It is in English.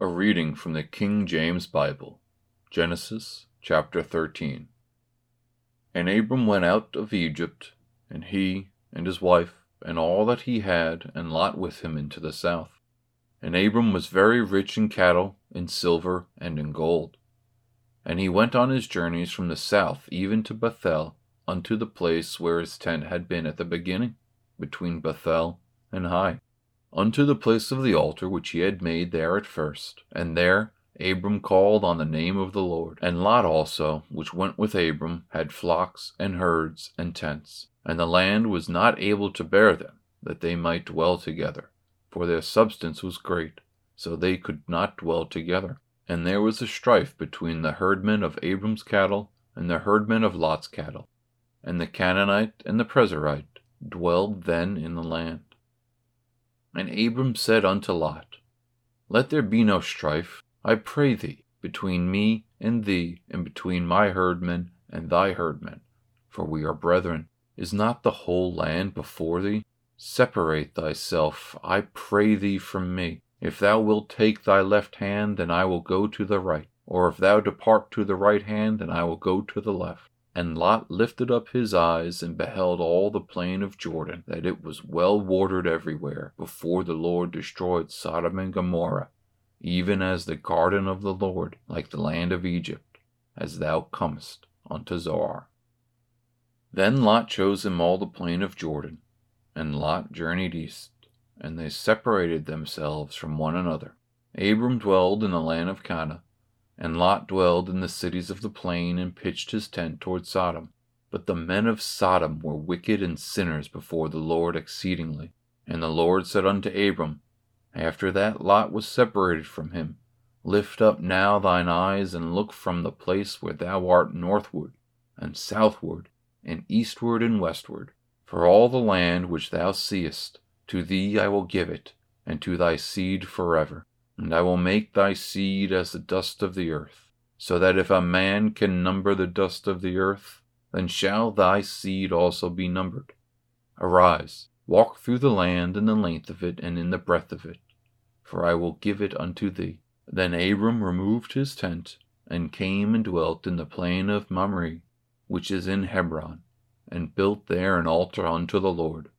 A reading from the King James Bible, Genesis chapter 13. And Abram went out of Egypt, and he, and his wife, and all that he had, and Lot with him into the south. And Abram was very rich in cattle, in silver, and in gold. And he went on his journeys from the south even to Bethel, unto the place where his tent had been at the beginning, between Bethel and Hai unto the place of the altar which he had made there at first. And there Abram called on the name of the Lord. And Lot also, which went with Abram, had flocks and herds and tents. And the land was not able to bear them, that they might dwell together, for their substance was great, so they could not dwell together. And there was a strife between the herdmen of Abram's cattle and the herdmen of Lot's cattle. And the Canaanite and the Perizzite dwelled then in the land. And Abram said unto Lot, Let there be no strife, I pray thee, between me and thee, and between my herdmen and thy herdmen, for we are brethren. Is not the whole land before thee? Separate thyself, I pray thee, from me. If thou wilt take thy left hand, then I will go to the right, or if thou depart to the right hand, then I will go to the left. And Lot lifted up his eyes and beheld all the plain of Jordan, that it was well watered everywhere, before the Lord destroyed Sodom and Gomorrah, even as the garden of the Lord, like the land of Egypt, as thou comest unto Zoar. Then Lot chose him all the plain of Jordan, and Lot journeyed east, and they separated themselves from one another. Abram dwelled in the land of Canaan and Lot dwelled in the cities of the plain and pitched his tent toward Sodom. But the men of Sodom were wicked and sinners before the Lord exceedingly. And the Lord said unto Abram, After that Lot was separated from him, Lift up now thine eyes and look from the place where thou art northward, and southward, and eastward and westward. For all the land which thou seest, to thee I will give it, and to thy seed forever and I will make thy seed as the dust of the earth, so that if a man can number the dust of the earth, then shall thy seed also be numbered. Arise, walk through the land in the length of it and in the breadth of it, for I will give it unto thee. Then Abram removed his tent, and came and dwelt in the plain of Mamre, which is in Hebron, and built there an altar unto the Lord